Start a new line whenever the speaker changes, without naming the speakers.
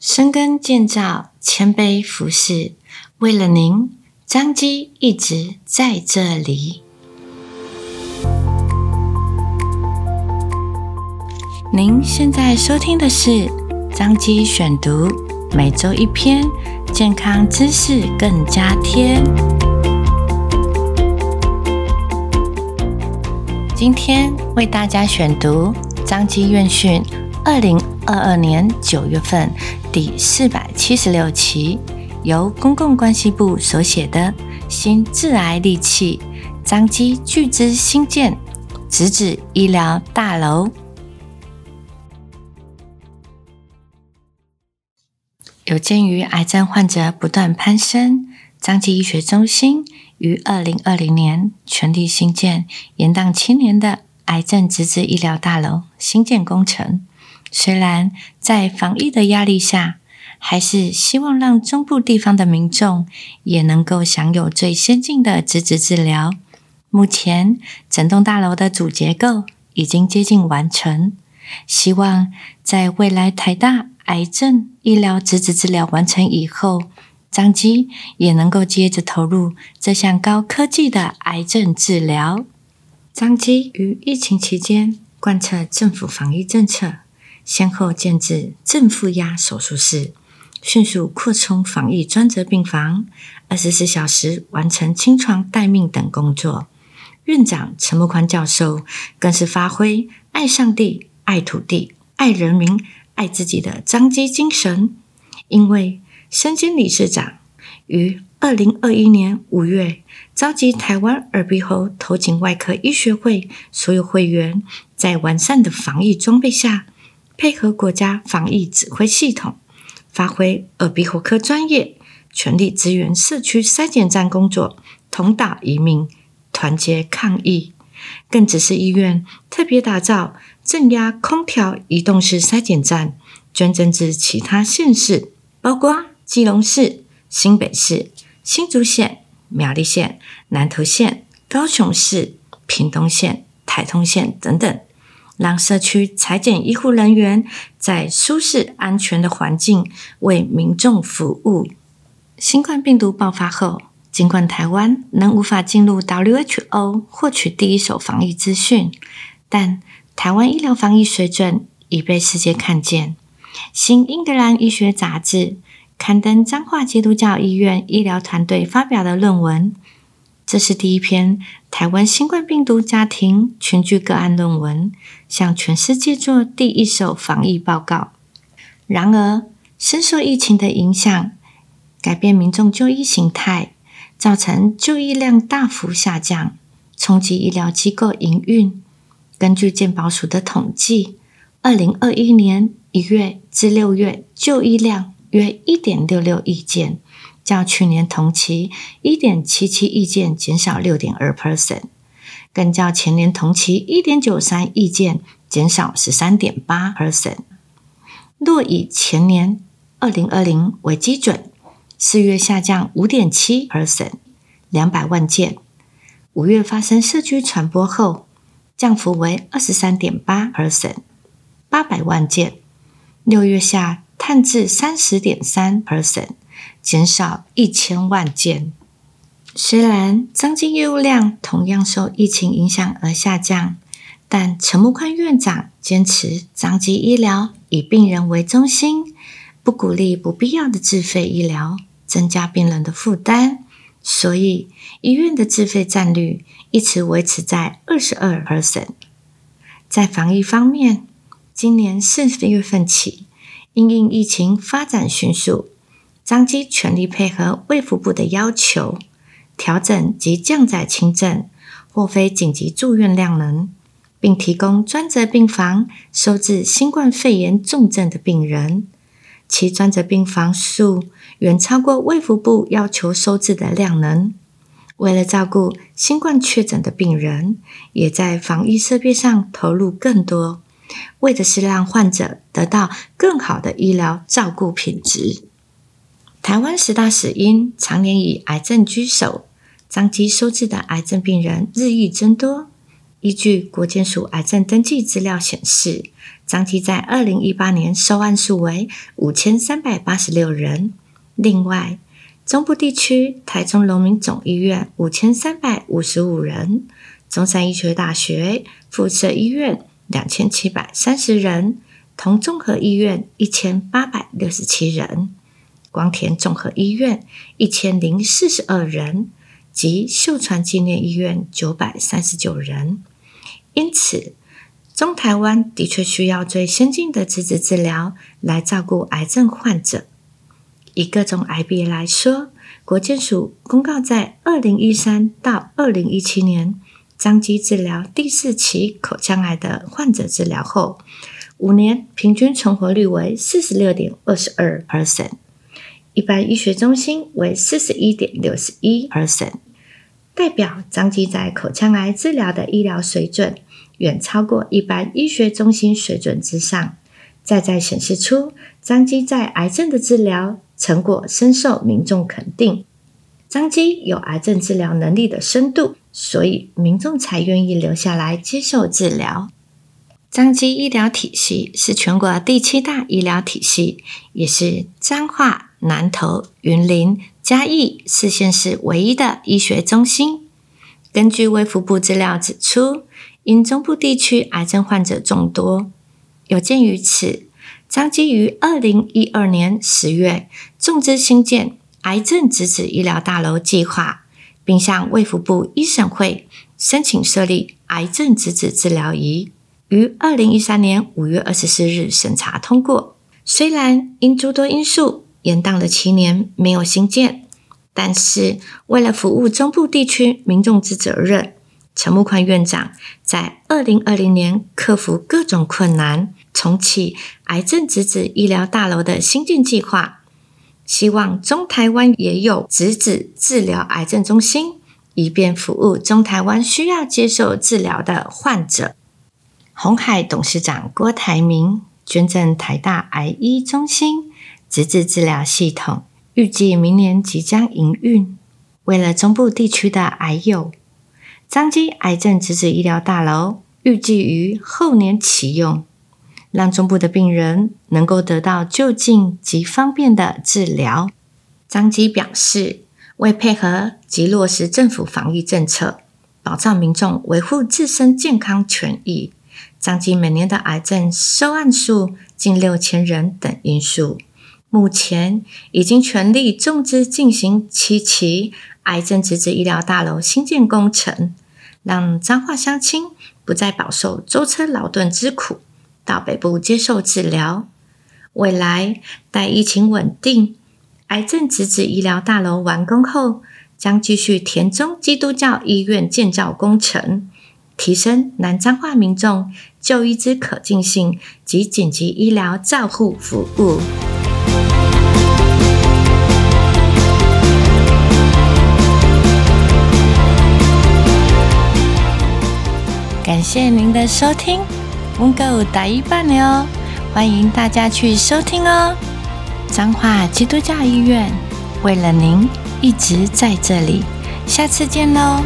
深耕建造，谦卑服侍，为了您，张基一直在这里。您现在收听的是张基选读，每周一篇健康知识，更加添。今天为大家选读张基院讯二零二二年九月份。第四百七十六期，由公共关系部所写的《新致癌利器》，张基巨资兴建直指医疗大楼。有鉴于癌症患者不断攀升，张基医学中心于二零二零年全力兴建延宕七年的癌症直指医疗大楼新建工程。虽然在防疫的压力下，还是希望让中部地方的民众也能够享有最先进的直指治疗。目前，整栋大楼的主结构已经接近完成，希望在未来台大癌症医疗直指治疗完成以后，彰基也能够接着投入这项高科技的癌症治疗。彰基于疫情期间贯彻政府防疫政策。先后建置正负压手术室，迅速扩充防疫专责病房，二十四小时完成清创待命等工作。院长陈木宽教授更是发挥爱上帝、爱土地、爱人民、爱自己的张基精神，因为身兼理事长，于二零二一年五月召集台湾耳鼻喉头颈外科医学会所有会员，在完善的防疫装备下。配合国家防疫指挥系统，发挥耳鼻喉科专业，全力支援社区筛检站工作，同岛一命，团结抗疫。更指示医院特别打造正压空调移动式筛检站，捐赠至其他县市，包括基隆市、新北市、新竹县、苗栗县、南投县、高雄市、屏东县、台东县等等。让社区裁剪医护人员在舒适安全的环境为民众服务。新冠病毒爆发后，尽管台湾仍无法进入 WHO 获取第一手防疫资讯，但台湾医疗防疫水准已被世界看见。新英格兰医学杂志刊登彰化基督教医院医疗团队发表的论文，这是第一篇台湾新冠病毒家庭群聚个案论文。向全世界做第一手防疫报告。然而，深受疫情的影响，改变民众就医形态，造成就医量大幅下降，冲击医疗机构营运。根据健保署的统计，二零二一年一月至六月就医量约一点六六亿件，较去年同期一点七七亿件减少六点二 percent。更较前年同期一点九三亿件减少十三点八 percent。若以前年二零二零为基准，四月下降五点七 percent，两百万件。五月发生社区传播后，降幅为二十三点八 percent，八百万件。六月下探至三十点三 percent，减少一千万件。虽然彰基业务量同样受疫情影响而下降，但陈木宽院长坚持张基医疗以病人为中心，不鼓励不必要的自费医疗，增加病人的负担，所以医院的自费占率一直维持在二十二 percent。在防疫方面，今年四月份起，因应疫情发展迅速，张基全力配合卫福部的要求。调整及降载轻症或非紧急住院量能，并提供专责病房收治新冠肺炎重症的病人，其专责病房数远超过卫福部要求收治的量能。为了照顾新冠确诊的病人，也在防疫设备上投入更多，为的是让患者得到更好的医疗照顾品质。台湾十大死因常年以癌症居首。彰基收治的癌症病人日益增多。依据国健署癌症登记资料显示，彰基在二零一八年收案数为五千三百八十六人。另外，中部地区台中荣民总医院五千三百五十五人，中山医学大学附设医院两千七百三十人，同综合医院一千八百六十七人，光田综合医院一千零四十二人，及秀传纪念医院九百三十九人。因此，中台湾的确需要最先进的质子治疗来照顾癌症患者。以各种癌别来说，国健署公告，在二零一三到二零一七年，张基治疗第四期口腔癌的患者治疗后，五年平均存活率为四十六点二十二 percent，一般医学中心为四十一点六十一 percent，代表张基在口腔癌治疗的医疗水准远超过一般医学中心水准之上，再再显示出张基在癌症的治疗。成果深受民众肯定，张基有癌症治疗能力的深度，所以民众才愿意留下来接受治疗。张基医疗体系是全国第七大医疗体系，也是彰化、南投、云林、嘉义四县市唯一的医学中心。根据卫福部资料指出，因中部地区癌症患者众多，有鉴于此。彰基于二零一二年十月重资兴建癌症质子医疗大楼计划，并向卫福部医审会申请设立癌症质子治疗仪，于二零一三年五月二十四日审查通过。虽然因诸多因素延宕了七年没有兴建，但是为了服务中部地区民众之责任。陈木宽院长在二零二零年克服各种困难，重启癌症直子医疗大楼的兴建计划，希望中台湾也有直子治疗癌症中心，以便服务中台湾需要接受治疗的患者。鸿海董事长郭台铭捐赠台大癌医中心直至治疗系统，预计明年即将营运。为了中部地区的癌友。彰基癌症质子医疗大楼预计于后年启用，让中部的病人能够得到就近及方便的治疗。彰基表示，为配合及落实政府防疫政策，保障民众维护自身健康权益，彰基每年的癌症收案数近六千人等因素，目前已经全力重资进行七期。癌症直指医疗大楼新建工程，让彰化乡亲不再饱受舟车劳顿之苦，到北部接受治疗。未来待疫情稳定，癌症直指医疗大楼完工后，将继续田中基督教医院建造工程，提升南彰化民众就医之可近性及紧急医疗照护服务。感谢您的收听，温哥打一半了哦，欢迎大家去收听哦。彰化基督教医院为了您一直在这里，下次见喽。